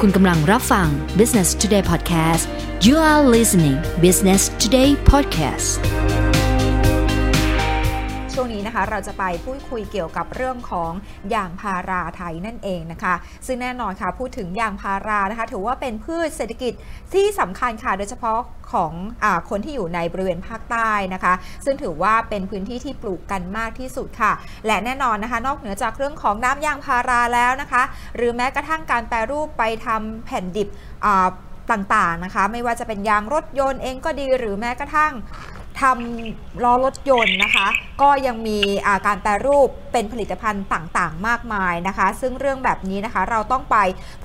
คุณกำลังรับฟัง Business Today Podcast you are listening Business Today Podcast ช่วงนี้นะคะ เราจะไปพูดคุยเกี่ยวกับเรื่องของยางพาราไทยนั่นเองนะคะ ซึ่งแน่นอนค่ะพูดถึงยางพารานะคะ ถือว่าเป็นพืชเศรษฐกิจที่สำคัญค่ะโดยเฉพาะของอคนที่อยู่ในบริเวณภาคใต้นะคะ ซึ่งถือว่าเป็นพื้นที่ที่ปลูกกันมากที่สุดค่ะ และแน่นอนนะคะ นอกเหนือจากเรื่องของน้ำยางพาราแล้วนะคะ หรือแม้กระทั่งการแปรรูปไปทำแผ่นดิบต่างๆนะคะ ไม่ว่าจะเป็นยางรถยนต์เองก็ดีหรือแม้กระทั่ง ทำล้อรถยนต์นะคะ ก็ยังมีาการแปรรูปเป็นผลิตภัณฑ์ต่างๆ มากมายนะคะ ซึ่งเรื่องแบบนี้นะคะเราต้องไป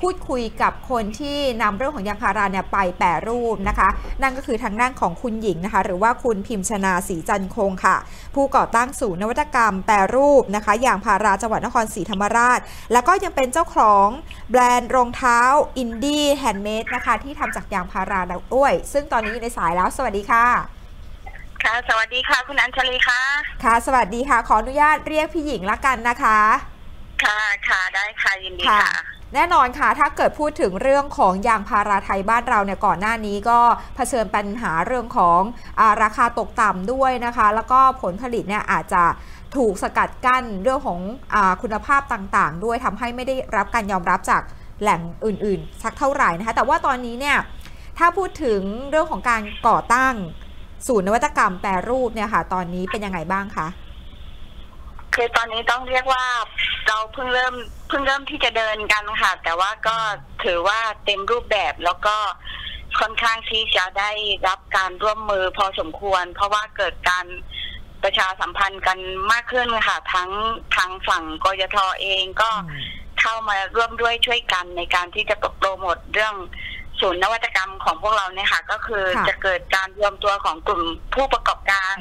พูดคุยกับคนที่นำเรื่องของยางพาราเนี่ยไปแปรรูปนะคะ นั่นก็คือทางด้านของคุณหญิงนะคะ หรือว่าคุณพิมชนาศรีจันคงค่ะ ผู้ก่อตั้งศูนย์นวัตกรรมแปรรูปนะคะยางพาราจังหวัดนครศรีธรรมราช แล้วก็ยังเป็นเจ้าของแบรนด์รองเท้าอินดี้ handmade นะคะที่ทำจากยางพาราด้วยซึ่งตอนนี้อยู่ในสายแล้ว สวัสดีค่ะ ค่ะ สวัสดีค่ะ คุณอัญชลีค่ะ ค่ะ สวัสดีค่ะ ขออนุญาตเรียกพี่หญิงละกันนะคะ ค่ะค่ะได้ค่ะยินดีค่ะ แน่นอนค่ะ ถ้าเกิดพูดถึงเรื่องของยางพาราไทยบ้านเราเนี่ยก่อนหน้านี้ก็เผชิญปัญหาเรื่องของอราคาตกต่ำด้วยนะคะ แล้วก็ผลผลิตเนี่ยอาจจะถูกสกัดกั้นเรื่องของอคุณภาพต่างๆ ด้วยทำให้ไม่ได้รับการยอมรับจากแหล่งอื่นๆ สักเท่าไหร่นะคะ แต่ว่าตอนนี้เนี่ยถ้าพูดถึงเรื่องของการก่อตั้ง ศูนย์นวัตกรรมแปรรูปเนี่ยค่ะ ตอนนี้เป็นยังไงบ้างคะคือตอนนี้ต้องเรียกว่าเราเพิ่งเริ่มเพิ่งเริ่มที่จะเดินกันค่ะ แต่ว่าก็ถือว่าเต็มรูปแบบแล้วก็ค่อนข้างที่จะได้รับการร่วมมือพอสมควร เพราะว่าเกิดการประชาสัมพันธ์กันมากขึ้นค่ะ ทั้งทางฝั่งกยทเองก็เข้ามาร่วมด้วยช่วยกันในการที่จะโปรโมทเรื่อง ศูนย์นวัตกรรมของพวกเราเนี่ยค่ะ ก็คือจะเกิดการรวมตัวของกลุ่มผู้ประกอบการ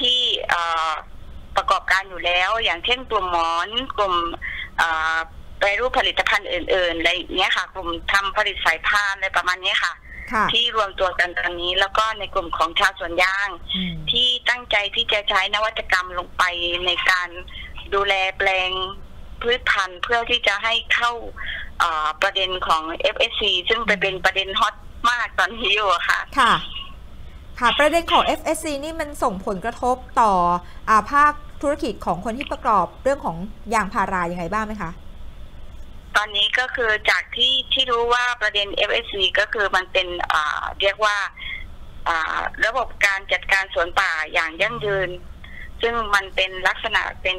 ที่ประกอบการอยู่แล้ว อย่างเช่นกลุ่มหมอนกลุ่มไปรูปผลิตภัณฑ์อื่นๆอะไรอย่างเงี้ยค่ะ กลุ่มทำผลิตสายพานอะไรประมาณนี้ค่ะ ที่รวมตัวกันตอนนี้ แล้วก็ในกลุ่มของชาวสวนยาง ที่ตั้งใจที่จะใช้นวัตกรรมลงไปในการดูแลแปลงพืชพันธุ์เพื่อที่จะให้เข้า ประเด็นของ FSC ซึ่งไปเป็นประเด็นฮอตมากตอนนี้อยู่ค่ะ ค่ะ ค่ะ ประเด็นของ FSC นี่มันส่งผลกระทบต่ออาภาคธุรกิจของคนที่ประกอบเรื่องของยางพารายังไงบ้างไหมคะ ตอนนี้ก็คือจากที่ที่รู้ว่าประเด็น FSC ก็คือมันเป็นเรียกว่าระบบการจัดการสวนป่าอย่างยั่งยืน ซึ่งมันเป็นลักษณะเป็น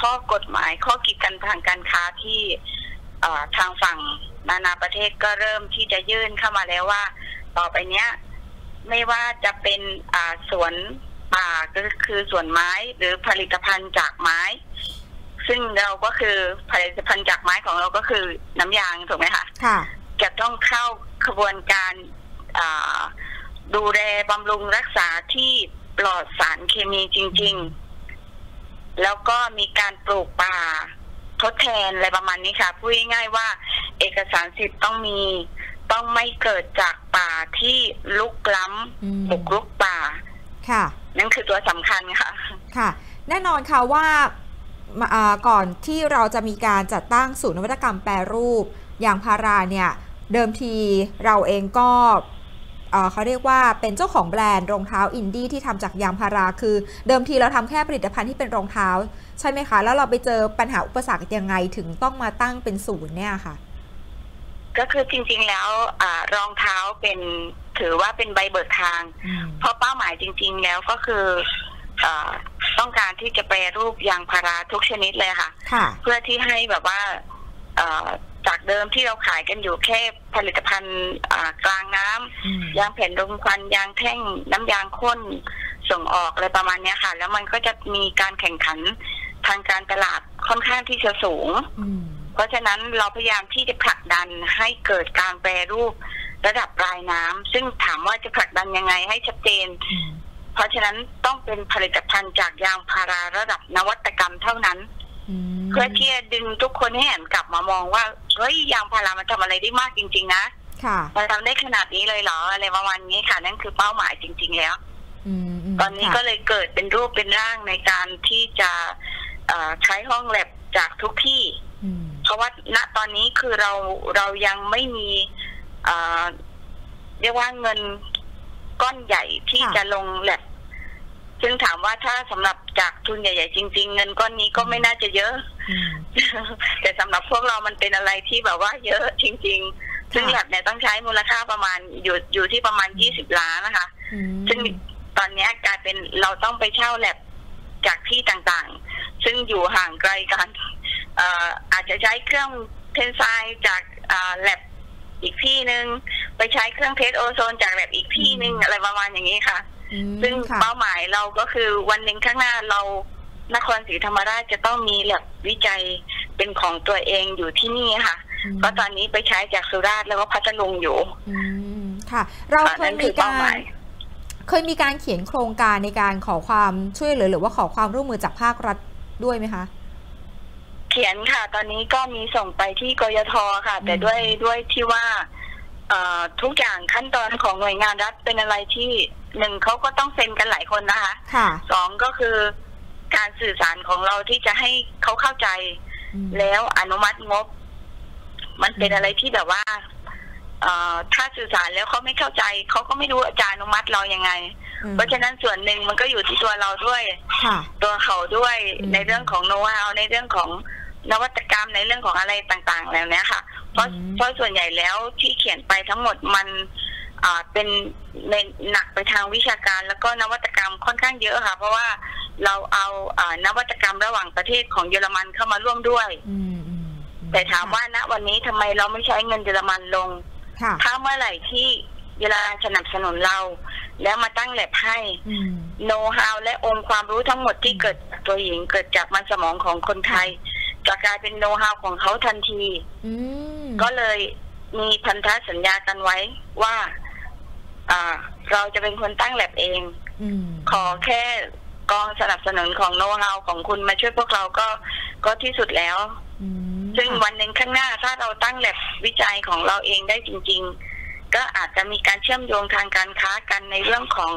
ข้อกฎหมายข้อกีดกันทางการค้าที่ ทางฝั่งนานาประเทศก็เริ่มที่จะยื่นเข้ามาแล้วว่า ต่อไปเนี้ย ไม่ว่าจะเป็นสวนป่าก็คือสวนไม้หรือผลิตภัณฑ์จากไม้ ซึ่งเราก็คือผลิตภัณฑ์จากไม้ของเราก็คือน้ำยางถูกไหมคะค่ะจะต้องเข้าขบวนการดูแลบำรุงรักษาที่ปลอดสารเคมีจริง ๆ แล้วก็มีการปลูกป่า ทดแทนอะไรประมาณนี้ค่ะพูดง่ายๆว่า เอกสารสิทธิ์ต้องมีต้องไม่เกิดจากป่าที่ลุกล้ำบุกรุกป่า ค่ะ นั่นคือตัวสำคัญค่ะ ค่ะ แน่นอนค่ะว่าก่อนที่เราจะมีการจัดตั้งศูนย์นวัตกรรมแปรรูป อย่างพาราเนี่ย เดิมทีเราเองก็ เขาเรียกว่าเป็นเจ้าของแบรนด์รองเท้าอินดี้ที่ทำจากยางพาราคือ เดิมทีเราทำแค่ผลิตภัณฑ์ที่เป็นรองเท้า ใช่ไหมคะ แล้วเราไปเจอปัญหาอุปสรรคยังไงถึงต้องมาตั้งเป็นศูนย์เนี่ยค่ะ ก็คือจริงๆแล้วอรองเท้าเป็นถือว่าเป็นใบเบิกทาง เพราะเป้าหมายจริง ๆ แล้วก็คืออต้องการที่จะแปรรูปยางพาราทุกชนิดเลยค่ะ เพื่อที่ให้แบบว่า จากเดิมที่เราขายกันอยู่แค่ผลิตภัณฑ์กลางน้ำยางแผ่นรมควันยางแท่งน้ำยางข้นส่งออกอะไรประมาณนี้ค่ะ แล้วมันก็จะมีการแข่งขันทางการตลาดค่อนข้างที่จะสูง เพราะฉะนั้นเราพยายามที่จะผลักดันให้เกิดการแปรรูประดับปลายน้ำซึ่งถามว่าจะผลักดันยังไงให้ชัดเจน เพราะฉะนั้นต้องเป็นผลิตภัณฑ์จากยางพาราระดับนวัตกรรมเท่านั้น เพื่อที่จะดึงทุกคนให้หันกลับมามองว่าเฮ้ยยางพารามันทำอะไรได้มากจริง ๆ นะมันทำได้ขนาดนี้เลยเหรออะไรประมาณนี้ค่ะ นั่นคือเป้าหมายจริง ๆ แล้วตอนนี้ก็เลยเกิดเป็นรูปเป็นร่างในการที่จะใช้ห้องแลบจากทุกที่เพราะว่าณตอนนี้คือเราเรายังไม่มีเอ่อเรียกว่าเงินก้อนใหญ่ที่ค่ะจะลงแลบ ซึ่งถามว่าถ้าสำหรับจากทุนใหญ่ ๆ จริง ๆ เงินก้อนนี้ก็ไม่น่าจะเยอะอืมแต่สำหรับพวกเรามันเป็นอะไรที่แบบว่าเยอะจริง ๆ ซึ่งค่ะแลบเนี่ยต้องใช้มูลค่าประมาณอยู่อยู่ที่ประมาณยี่สิบล้านนะคะอืมซึ่งตอนเนี้ยกลายเป็นเราต้องไปเช่าแลบจากที่ต่างๆ ซึ่งอยู่ห่างไกลกันเอ่ออาจจะใช้เครื่องเทนไซน์จากอ่าแลบอีกที่หนึ่งไปใช้เครื่องเทสโอโซนจากแลบอีกที่หนึ่งอะไรประมาณอย่างนี้ค่ะอืม ซึ่งค่ะเป้าหมายเราก็คือวันหนึ่งข้างหน้าเรานครศรีธรรมราชจะต้องมีแลบวิจัยเป็นของตัวเองอยู่ที่นี่ค่ะเพราะตอนนี้ไปใช้จากสุราษฎร์แล้วก็พัทลุงอยู่อืมค่ะ เราอ่าเคนั่ยนมีคือเป้าการหมายเคยมีการเขียนโครงการในการขอความช่วยเหลือหรือว่าขอความร่วมมือจากภาครัฐด้วยไหมคะเขียนค่ะ ตอนนี้ก็มีส่งไปที่กยทค่ะอืมแต่ด้วยด้วยที่ว่าเอ่อ ทุกอย่างขั้นตอนของหน่วยงานรัฐเป็นอะไรที่หนึ่งเขาก็ต้องเซ็นกันหลายคนนะคะค่ะสองก็คือการสื่อสารของเราที่จะให้เขาเข้าใจอืมแล้วอนุมัติงบ มันเป็นอืมอะไรที่แบบว่าเอ่อถ้าสื่อสารแล้วเขาไม่เข้าใจเขาก็ไม่รู้อาจารย์อนุมัติเรายังไงอืมเพราะฉะนั้นส่วนหนึ่งมันก็อยู่ที่ตัวเราด้วยค่ะตัวเขาด้วยอืมในเรื่องของโน้ตฮาวในเรื่องของ นวัตกรรมในเรื่องของอะไรต่างๆ แล้วเนี้ยค่ะ เพราะอืมเพราะส่วนใหญ่แล้วที่เขียนไปทั้งหมดมันอ่าเป็นในหนักไปทางวิชาการแล้วก็นวัตกรรมค่อนข้างเยอะค่ะ เพราะว่าเราเอาอ่านวัตกรรมระหว่างประเทศของเยอรมันเข้ามาร่วมด้วยอืมอืมอืแต่ถามว่าณวันนี้ทำไมเราไม่ใช้เงินเยอรมันลงค่ะถ้าเมื่อไหร่ที่เยอรมันสนับสนุนเรา แล้วมาตั้งแลบให้อืมโน้ตฮาวและองค์ความรู้ทั้งหมดที่เกิดจากตัวหญิงเกิดจากมันสมองของคนไทย จะกลายเป็นโน้ตฮาวของเขาทันทีอืมก็เลยมีพันธสัญญากันไว้ว่า อ่า เราจะเป็นคนตั้งแลบเองอืมขอแค่กองสนับสนุนของโน้ตฮาวของคุณมาช่วยพวกเราก็ก็ที่สุดแล้วอืมซึ่งค่ะวันหนึ่งข้างหน้าถ้าเราตั้งแลบวิจัยของเราเองได้จริง ๆ ก็อาจจะมีการเชื่อมโยงทางการค้ากันในเรื่องของ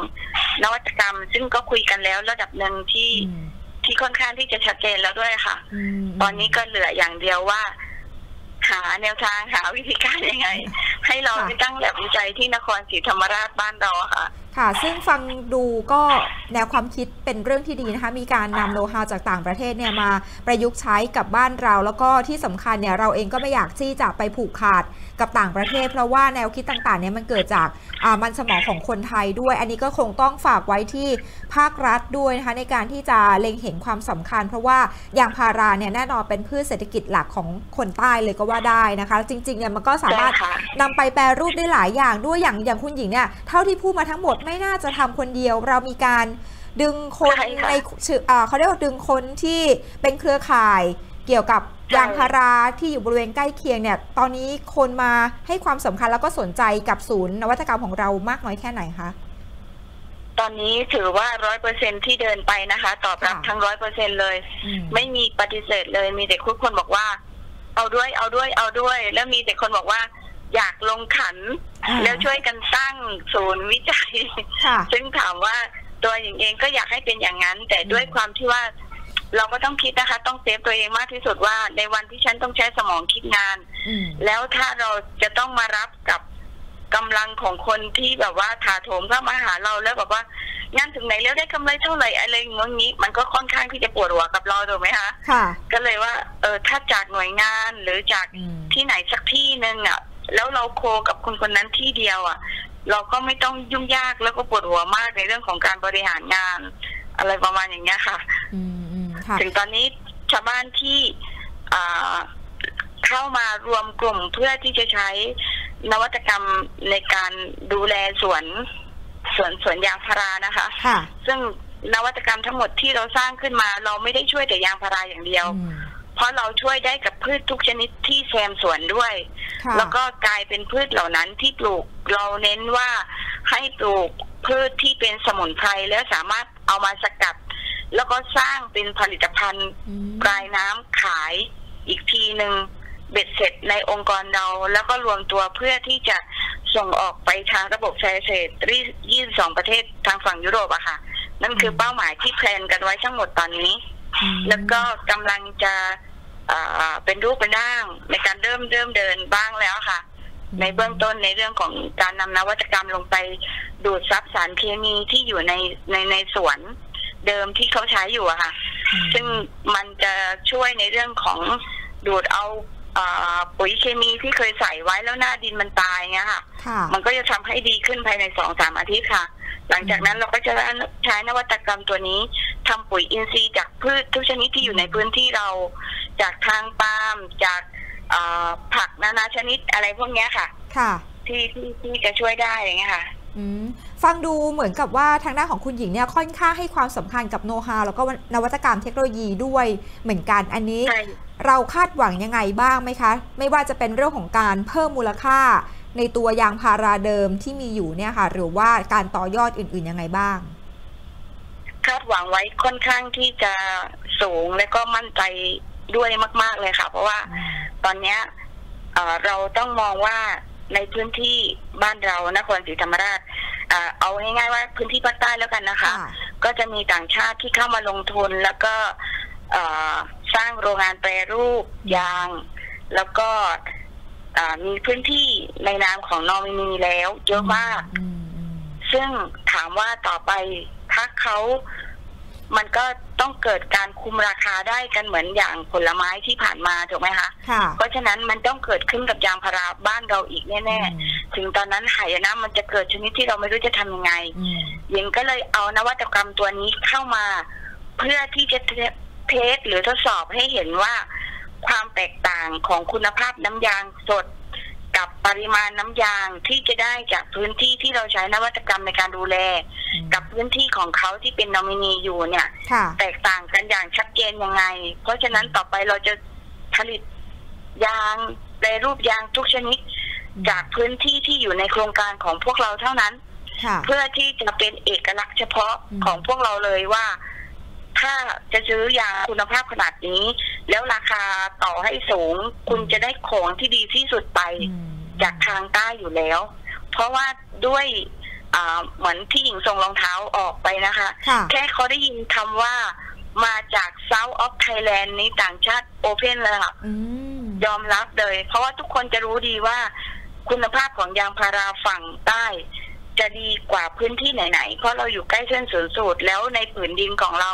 นวัตกรรม ซึ่งก็คุยกันแล้วระดับหนึ่งที่อืม ที่ค่อนข้างที่จะชัดเจนแล้วด้วยค่ะมตอนนี้ก็เหลืออย่างเดียวว่า หาแนวทางหาวิธีการยังไง ให้เราไปตั้งแลบวิจัยที่นครศรีธรรมราชบ้านเราอะค่ะ ค่ะ ซึ่งฟังดูก็แนวความคิดเป็นเรื่องที่ดีนะคะ มีการนำโน้ตฮาวจากต่างประเทศเนี่ยมาประยุกต์ใช้กับบ้านเรา แล้วก็ที่สำคัญเนี่ยเราเองก็ไม่อยากที่จะไปผูกขาดกับต่างประเทศ เพราะว่าแนวคิดต่างๆเนี่ยมันเกิดจากอ่ามันสมองของคนไทยด้วย อันนี้ก็คงต้องฝากไว้ที่ภาครัฐด้วยนะคะในการที่จะเล็งเห็นความสำคัญ เพราะว่ายางพาราเนี่ยแน่นอนเป็นพืชเศรษฐกิจหลักของคนใต้เลยก็ว่าได้นะคะ จริงๆเนี่ยมันก็สามารถใช่ค่ะนำไปแปรรูปได้หลายอย่างด้วยอย่างอย่างคุณหญิงเนี่ยเท่าที่พูดมาทั้งหมดไม่น่าจะทำคนเดียว เรามีการดึงคนใช่ค่ะในชื่ออ่าเขาเรียกว่าดึงคนที่เป็นเครือข่ายเกี่ยวกับใช่ยางพาราที่อยู่บริเวณใกล้เคียงเนี่ย ตอนนี้คนมาให้ความสำคัญแล้วก็สนใจกับศูนย์นวัตกรรมของเรามากน้อยแค่ไหนคะ ตอนนี้ถือว่าร้อยเปอร์เซ็นที่เดินไปนะคะ ตอบรับค่ะทั้งร้อยเปอร์เซ็นเลยอืมไม่มีปฏิเสธเลยมีแต่ทุกคนบอกว่า เอาด้วยเอาด้วยเอาด้วย แล้วมีแต่คนบอกว่า อยากลงขันอ่าแล้วช่วยกันตั้งศูนย์วิจัยค่ะซึ่งถามว่าตัวหญิงเองก็อยากให้เป็นอย่างนั้น แต่ด้วยความที่ว่าเราก็ต้องคิดนะคะ ต้องเซฟตัวเองมากที่สุดว่า ในวันที่ฉันต้องใช้สมองคิดงานอืมแล้วถ้าเราจะต้องมารับกับกำลังของคนที่แบบว่าถาโถมเข้ามาหาเราแล้วแบบว่างานถึงไหนแล้วได้กำไรเท่าไหร่อะไรอย่างงี้ มันก็ค่อนข้างที่จะปวดหัวกับเราถูกไหมคะ ค่ะ ก็เลยว่า เออถ้าจากหน่วยงานหรือจากอืมที่ไหนสักที่หนึ่งอะ แล้วเราโคกับคนคนนั้นที่เดียวอะ เราก็ไม่ต้องยุ่งยากแล้วก็ปวดหัวมากในเรื่องของการบริหารงาน อะไรประมาณอย่างเงี้ยค่ะอืมอืมค่ะถึงตอนนี้ชาวบ้านที่อ่าเข้ามารวมกลุ่มเพื่อที่จะใช้นวัตกรรมในการดูแลสวนสวนสวนยางพารานะคะค่ะซึ่งนวัตกรรมทั้งหมดที่เราสร้างขึ้นมา เราไม่ได้ช่วยแต่ยางพาราอย่างเดียวอืม เพราะเราช่วยได้กับพืชทุกชนิดที่แซมสวนด้วย ค่ะแล้วก็กลายเป็นพืชเหล่านั้นที่ปลูกเราเน้นว่าให้ปลูกพืชที่เป็นสมุนไพรแล้วสามารถเอามาสกัด แล้วก็สร้างเป็นผลิตภัณฑ์อืมปลายน้ำขายอีกทีหนึ่งเบ็ดเสร็จในองค์กรเรา แล้วก็รวมตัวเพื่อที่จะส่งออกไปทางระบบแฟร์เซตยี่สองประเทศทางฝั่งยุโรปอะค่ะ นั่นคือเป้าหมายที่แพลนกันไว้ทั้งหมดตอนนี้อืม แล้วก็กำลังจะอ่าเป็นรูปเป็นร่างในการเริ่มเริ่มเดินบ้างแล้วค่ะ ในเบื้องต้นในเรื่องของการนำนวัตกรรมลงไปดูดซับสารเคมีที่อยู่ในในในสวนเดิมที่เขาใช้อยู่อะค่ะอืมซึ่งมันจะช่วยในเรื่องของดูดเอาอ่า ปุ๋ยเคมีที่เคยใส่ไว้แล้วหน้าดินมันตายเงี้ยค่ะค่ะมันก็จะทำให้ดีขึ้นภายในสองสามอาทิตย์ค่ะ หลังจากนั้นเราก็จะใช้นวัตกรรมตัวนี้ทำปุ๋ยอินทรีย์จากพืชทุกชนิดที่อยู่ในพื้นที่เรา จากทางปาล์มจากอ่าผักนานาชนิดอะไรพวกเนี้ยค่ะ ค่ะที่ที่ที่จะช่วยได้อย่างเงี้ยค่ะอืมฟังดูเหมือนกับว่าทางด้านของคุณหญิงเนี่ยค่อนข้างให้ความสำคัญกับโน้ตฮาวแล้วก็นวัตกรรมเทคโนโลยีด้วยเหมือนกันอันนี้ใช่ เราคาดหวังยังไงบ้างไหมคะ ไม่ว่าจะเป็นเรื่องของการเพิ่มมูลค่า ในตัวยางพาราเดิมที่มีอยู่เนี่ยค่ะ หรือว่าการต่อยอดอื่นๆยังไงบ้าง คาดหวังไว้ค่อนข้างที่จะสูงและก็มั่นใจด้วยมาก ๆเลยค่ะ เพราะว่าตอนเนี้ยเอ่อเราต้องมองว่าในพื้นที่บ้านเรานครศรีธรรมราชเอ่อเอาง่ายๆว่าพื้นที่ภาคใต้แล้วกันนะคะค่ะก็จะมีต่างชาติที่เข้ามาลงทุนแล้วก็เอ่อ สร้างโรงงานแปรรูปยาง แล้วก็เอ่อมีพื้นที่ในนามของนอมินีแล้วเยอะมากอืมอืมซึ่งถามว่าต่อไปถ้าเขามันก็ต้องเกิดการคุมราคาได้กันเหมือนอย่างผลไม้ที่ผ่านมาถูกไหมคะค่ะเพราะฉะนั้นมันต้องเกิดขึ้นกับยางพาราบ้านเราอีกแน่ๆ ถึงตอนนั้นหายนะมันจะเกิดชนิดที่เราไม่รู้จะทำยังไงอืมหญิงก็เลยเอานวัตกรรมตัวนี้เข้ามา เพื่อที่จะ เทสหรือทดสอบให้เห็นว่าความแตกต่างของคุณภาพน้ำยางสด กับปริมาณน้ำยางที่จะได้จากพื้นที่ที่เราใช้นวัตกรรมในการดูแล กับพื้นที่ของเขาที่เป็นนอมินีอยู่เนี่ยค่ะแตกต่างกันอย่างชัดเจนยังไง เพราะฉะนั้นต่อไปเราจะผลิตยางแปรรูปยางทุกชนิด จากพื้นที่ที่อยู่ในโครงการของพวกเราเท่านั้นค่ะเพื่อที่จะเป็นเอกลักษณ์เฉพาะอืมของพวกเราเลยว่า ถ้าจะซื้อยางคุณภาพขนาดนี้ แล้วราคาต่อให้สูง คุณจะได้ของที่ดีที่สุดไปอืมจากทางใต้อยู่แล้ว เพราะว่าด้วยอ่าเหมือนที่หญิงส่งรองเท้าออกไปนะคะค่ะแค่เขาได้ยินคำว่ามาจาก South of Thailand นี้ต่างชาติโอเพนเลยค่ะอืมยอมรับเลย เพราะว่าทุกคนจะรู้ดีว่าคุณภาพของยางพาราฝั่งใต้ จะดีกว่าพื้นที่ไหน ๆ เพราะเราอยู่ใกล้เส้นศูนย์สูตร แล้วในผืนดินของเรา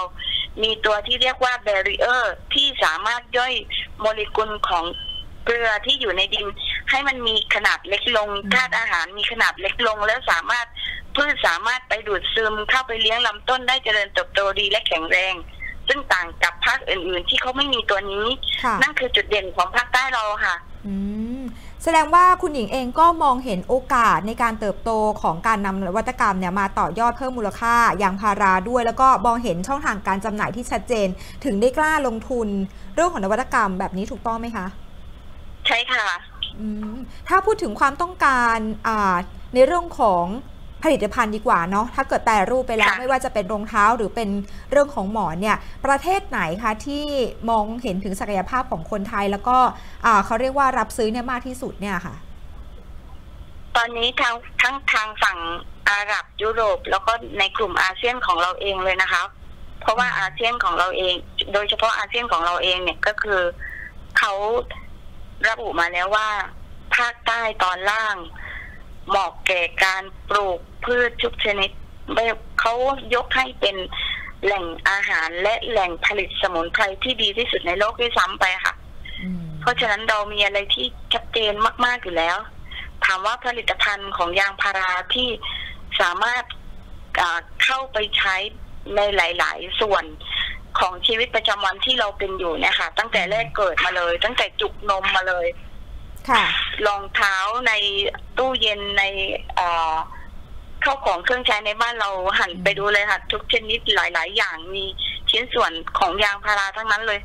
มีตัวที่เรียกว่าแบรีเออร์ที่สามารถย่อยโมเลกุลของเกลือที่อยู่ในดิน ให้มันมีขนาดเล็กลงอืมธาตุอาหารมีขนาดเล็กลง แล้วสามารถพืชสามารถไปดูดซึมเข้าไปเลี้ยงลำต้นได้เจริญเติบโตดีและแข็งแรง ซึ่งต่างกับภาคอื่น ๆ ที่เขาไม่มีตัวนี้ค่ะนั่นคือจุดเด่นของภาคใต้เราค่ะอืม แสดงว่าคุณหญิงเองก็มองเห็นโอกาสในการเติบโตของการนำนวัตกรรมเนี่ยมาต่อยอดเพิ่มมูลค่ายางพาราด้วย แล้วก็มองเห็นช่องทางการจำหน่ายที่ชัดเจน ถึงได้กล้าลงทุนเรื่องของนวัตกรรมแบบนี้ถูกต้องไหมคะ ใช่ค่ะถ้าพูดถึงความต้องการในเรื่องของ ผลิตภัณฑ์ดีกว่าเนาะถ้าเกิดแปรรูปไปแล้วค่ะไม่ว่าจะเป็นรองเท้าหรือเป็นเรื่องของหมอนเนี่ยประเทศไหนคะที่มองเห็นถึงศักยภาพของคนไทย แล้วก็อ่าเขาเรียกว่ารับซื้อเนี่ยมากที่สุดเนี่ยค่ะ ตอนนี้ทางทั้งทางฝั่งอาหรับยุโรป แล้วก็ในกลุ่มอาเซียนของเราเองเลยนะคะ เพราะว่าอาเซียนของเราเอง โดยเฉพาะอาเซียนของเราเองเนี่ยก็คือเขาระบุมาแล้วว่าภาคใต้ตอนล่าง เหมาะแก่การปลูกพืชทุกชนิดไม่เขายกให้เป็นแหล่งอาหารและแหล่งผลิตสมุนไพรที่ดีที่สุดในโลกด้วยซ้ำไปค่ะอืมเพราะฉะนั้นเรามีอะไรที่ชัดเจนมากๆอยู่แล้ว ถามว่าผลิตภัณฑ์ของยางพาราที่สามารถอ่าเข้าไปใช้ในหลาย ๆ ส่วนของชีวิตประจำวันที่เราเป็นอยู่เนี่ยค่ะ ตั้งแต่แรกเกิดมาเลย ตั้งแต่จุกนมมาเลย ค่ะ รองเท้าในตู้เย็นในเอ่อเข้าของเครื่องใช้ในบ้านเราหันไปดูเลยค่ะ ทุกชนิดหลาย ๆ อย่างมีชิ้นส่วนของยางพาราทั้งนั้นเลย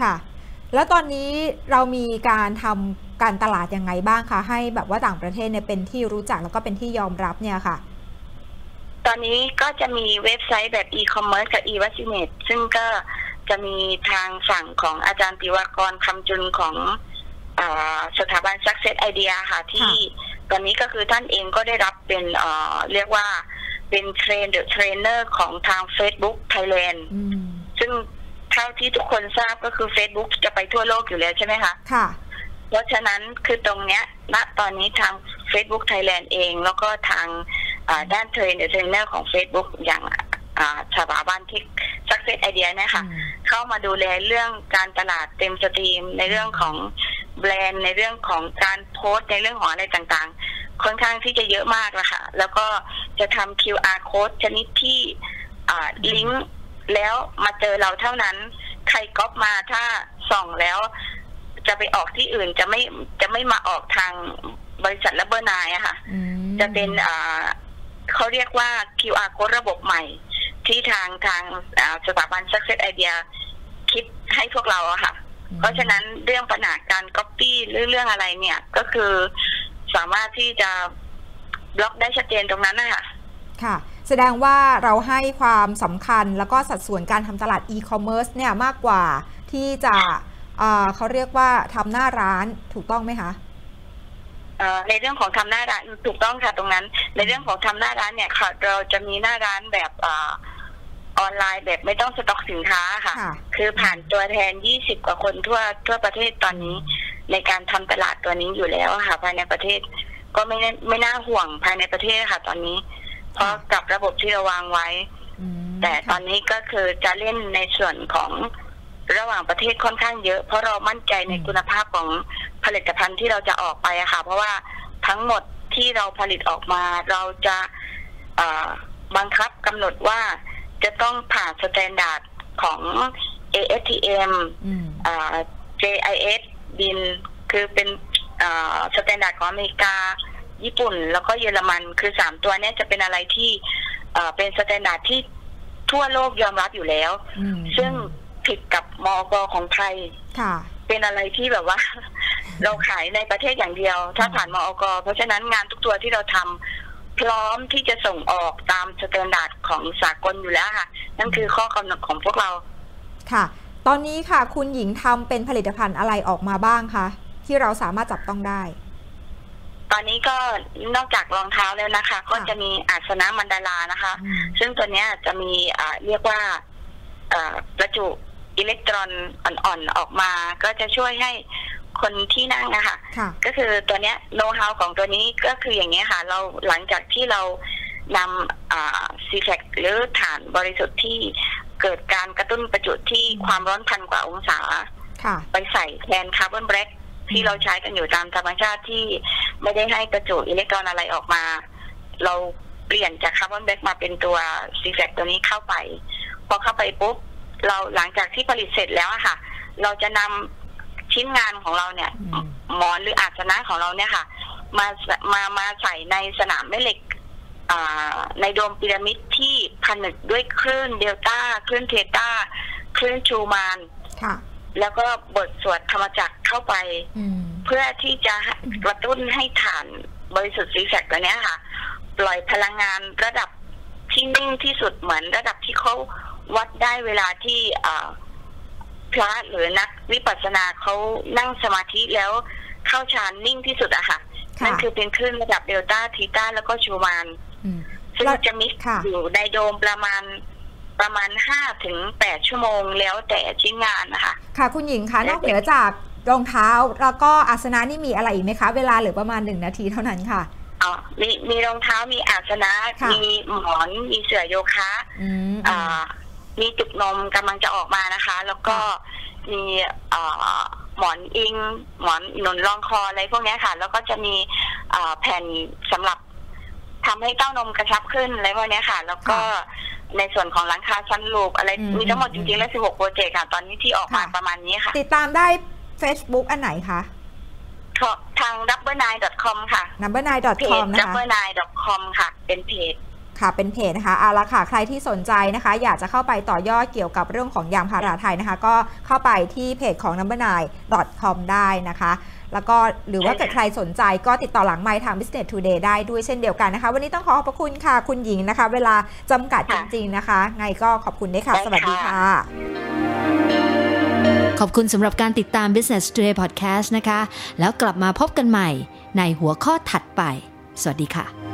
ค่ะ แล้วตอนนี้เรามีการทำการตลาดยังไงบ้างคะให้แบบว่าต่างประเทศเนี่ยเป็นที่รู้จักแล้วก็เป็นที่ยอมรับเนี่ยค่ะ ตอนนี้ก็จะมีเว็บไซต์แบบ e-commerce กับ e-vacinate ซึ่งก็จะมีทางฝั่งของอาจารย์ติวากรคำจุนของอา สถาบัน Success Idea ค่ะ ที่ตอนนี้ก็คือท่านเองก็ได้รับเป็นเอ่อเรียกว่าเป็น train the trainer ของทาง Facebook Thailand อืมซึ่งเท่าที่ทุกคนทราบก็คือ Facebook จะไปทั่วโลกอยู่แล้วใช่ไหมคะ ค่ะ เพราะฉะนั้นคือตรงเนี้ยณตอนนี้ทาง Facebook Thailand เอง แล้วก็ทางอ่าด้าน train the trainer ของ Facebook อย่างอ่าสถาบันที่ Success Idea เนี่ยค่ะเข้ามาดูแลเรื่องการตลาดเต็ม stream ในเรื่องของ แบรนด์ในเรื่องของการโพสต์ในเรื่องของอะไรต่างๆ ค่อนข้างที่จะเยอะมากนะคะแล้วก็จะทำ QR code ชนิดที่อ่าลิงก์แล้วมาเจอเราเท่านั้น ใครก๊อปมาถ้าส่องแล้ว จะไปออกที่อื่นจะไม่จะไม่มาออกทางบริษัทและเบอร์นายอะค่ะอืมจะเป็นอ่าเขาเรียกว่า QR code ระบบใหม่ ที่ทางทางอ่าสถาบัน Success Idea คิดให้พวกเราอะค่ะ เพราะฉะนั้นเรื่องปัญหาการ Copy หรือเรื่องอะไรเนี่ย ก็คือสามารถที่จะบล็อกได้ชัดเจนตรงนั้นนะคะค่ะ แสดงว่าเราให้ความสำคัญแล้วก็สัดส่วนการทำตลาดอีคอมเมิร์ซเนี่ยมากกว่าที่จะเอ่อเขาเรียกว่าทำหน้าร้านถูกต้องไหมคะเอ่อในเรื่องของทำหน้าร้านถูกต้องค่ะตรงนั้น ในเรื่องของทำหน้าร้านเนี่ยค่ะ เราจะมีหน้าร้านแบบเออออนไลน์แบบไม่ต้องสต็อกสินค้าค่ะ ค่ะ คือผ่านตัวแทน 20 กว่าคนทั่วทั่วประเทศตอนนี้ ในการทำตลาดตัวนี้อยู่แล้วค่ะ ภายในประเทศ ก็ไม่น่าไม่น่าห่วงภายในประเทศค่ะ ตอนนี้ เพราะกับระบบที่เราวางไว้ อืมแต่ตอนค่ะนี้ก็คือจะเล่นในส่วนของระหว่างประเทศค่อนข้างเยอะ เพราะเรามั่นใจในอืมคุณภาพของผลิตภัณฑ์ที่เราจะออกไปอะค่ะ เพราะว่าทั้งหมดที่เราผลิตออกมา เราจะเอ่อบังคับกำหนดว่า จะต้องผ่าน standard ของ ASTM อืมอ่า JIS DIN คือเป็น standard ของอเมริกา ญี่ปุ่น แล้วก็เยอรมัน คือสามตัวเนี้ยจะเป็นอะไรที่เอ่อเป็น standard ที่ทั่วโลกยอมรับอยู่แล้วอืมซึ่งผิดกับมอกของไทยค่ะเป็นอะไรที่แบบว่า เราขายในประเทศอย่างเดียว ถ้าผ่านมอกเพราะฉะนั้นงานทุกตัวที่เราทำ พร้อมที่จะส่งออกตาม standard ของสากลอยู่แล้วค่ะ นั่นคือข้อกำหนดของพวกเราค่ะ ตอนนี้ค่ะ คุณหญิงทำเป็นผลิตภัณฑ์อะไรออกมาบ้างคะที่เราสามารถจับต้องได้ ตอนนี้ก็นอกจากรองเท้าแล้วนะคะ ก็จะมีอาสนะมันดารานะคะอืมซึ่งตัวเนี้ยจะมีอ่าเรียกว่าอ่าประจุอิเล็กตรอนอ่อนๆออกมา ก็จะช่วยให้ คนที่นั่งนะคะค่ะ ก็คือตัวเนี้ยโน้ตฮาวของตัวนี้ก็คืออย่างนี้ยค่ะ เราหลังจากที่เรานำซีแฟกหรือฐานบริสุทธิ์ที่เกิดการกระตุ้นประจุที่ความร้อนพันกว่าองศา ค่ะ ไปใส่แทนคาร์บอนแบล็กที่เราใช้กันอยู่ตามธรรมชาติที่ไม่ได้ให้ประจุอิเล็กตรอนอะไรออกมา เราเปลี่ยนจากคาร์บอนแบล็กมาเป็นตัวซีแฟกตัวนี้เข้าไป พอเข้าไปปุ๊บเราหลังจากที่ผลิตเสร็จแล้วอะค่ะ เราจะนำ ชิ้นงานของเราเนี่ยอืมหมอนหรืออาสนะของเราเนี่ยค่ะ มามามาใส่ในสนามแม่เหล็กอ่าในโดมพีระมิดที่ผนึกด้วยคลื่นเดลต้าคลื่นเทต้าคลื่นชูมานค่ะแล้วก็บทสวดธรรมจักรเข้าไปอืมเพื่อที่จะกระตุ้นให้ฐานบริสุทธิ์ซีแฟกตัวเนี้ยค่ะ ปล่อยพลังงานระดับที่นิ่งที่สุดเหมือนระดับที่เขาวัดได้เวลาที่อ่า พระหรือนักวิปัสสนาเขานั่งสมาธิแล้วเข้าฌานนิ่งที่สุดอะค่ะค่ะนั่นคือเป็นคลื่นระดับเดลต้าทีต้าแล้วก็ชูมานอืมซึ่งแล้วจะมิกซ์ค่ะอยู่ในโดมประมาณประมาณห้าถึงแปดชั่วโมงแล้วแต่ชิ้นงานนะคะ ค่ะคุณหญิงคะนอกเหนือจากรองเท้าแล้วก็อาสนะนี่มีอะไรอีกไหมคะ เวลาเหลือประมาณหนึ่งนาทีเท่านั้นค่ะอ๋อมีมีรองเท้ามีอาสนะค่ะมีหมอนมีเสื่อโยคะอืมอ่า มีจุกนมกำลังจะออกมานะคะ แล้วก็มีอ่าหมอนอิง หมอนหนุนรองคออะไรพวกเนี้ยค่ะ แล้วก็จะมีอ่าแผ่นสำหรับทำให้เต้านมกระชับขึ้นอะไรพวกเนี้ยค่ะ แล้วก็ในส่วนของหลังคาชั้นลูกอะไรอืมมีทั้งหมดอืจมริงๆ แล้ว 16 โปรเจกต์ค่ะ ตอนนี้ที่ออกมาค่ะประมาณนี้ค่ะ ติดตามได้ Facebook อันไหนคะทาง double9.com ค่ะ number 9เพจ com นะคะ double9.com ค่ะ เป็นเพจ ค่ะเป็นเพจนะคะเอาละค่ะใครที่สนใจนะคะ อยากจะเข้าไปต่อยอดเกี่ยวกับเรื่องของยางพาราไทยนะคะ ก็เข้าไปที่เพจของ number 9 com ได้นะคะ แล้วก็หรือว่าใช่ค่ะเกิดใครสนใจก็ติดต่อหลังไมค์ทาง Business Today ได้ด้วยเช่นเดียวกันนะคะ วันนี้ต้องขอขอบพระคุณค่ะคุณหญิงนะคะ เวลาจำกัดจริง ๆนะคะ ไงก็ขอบคุณด้วยค่ะ สวัสดีค่ะ ขอบคุณสำหรับการติดตาม Business Today Podcast นะคะ แล้วกลับมาพบกันใหม่ในหัวข้อถัดไป สวัสดีค่ะ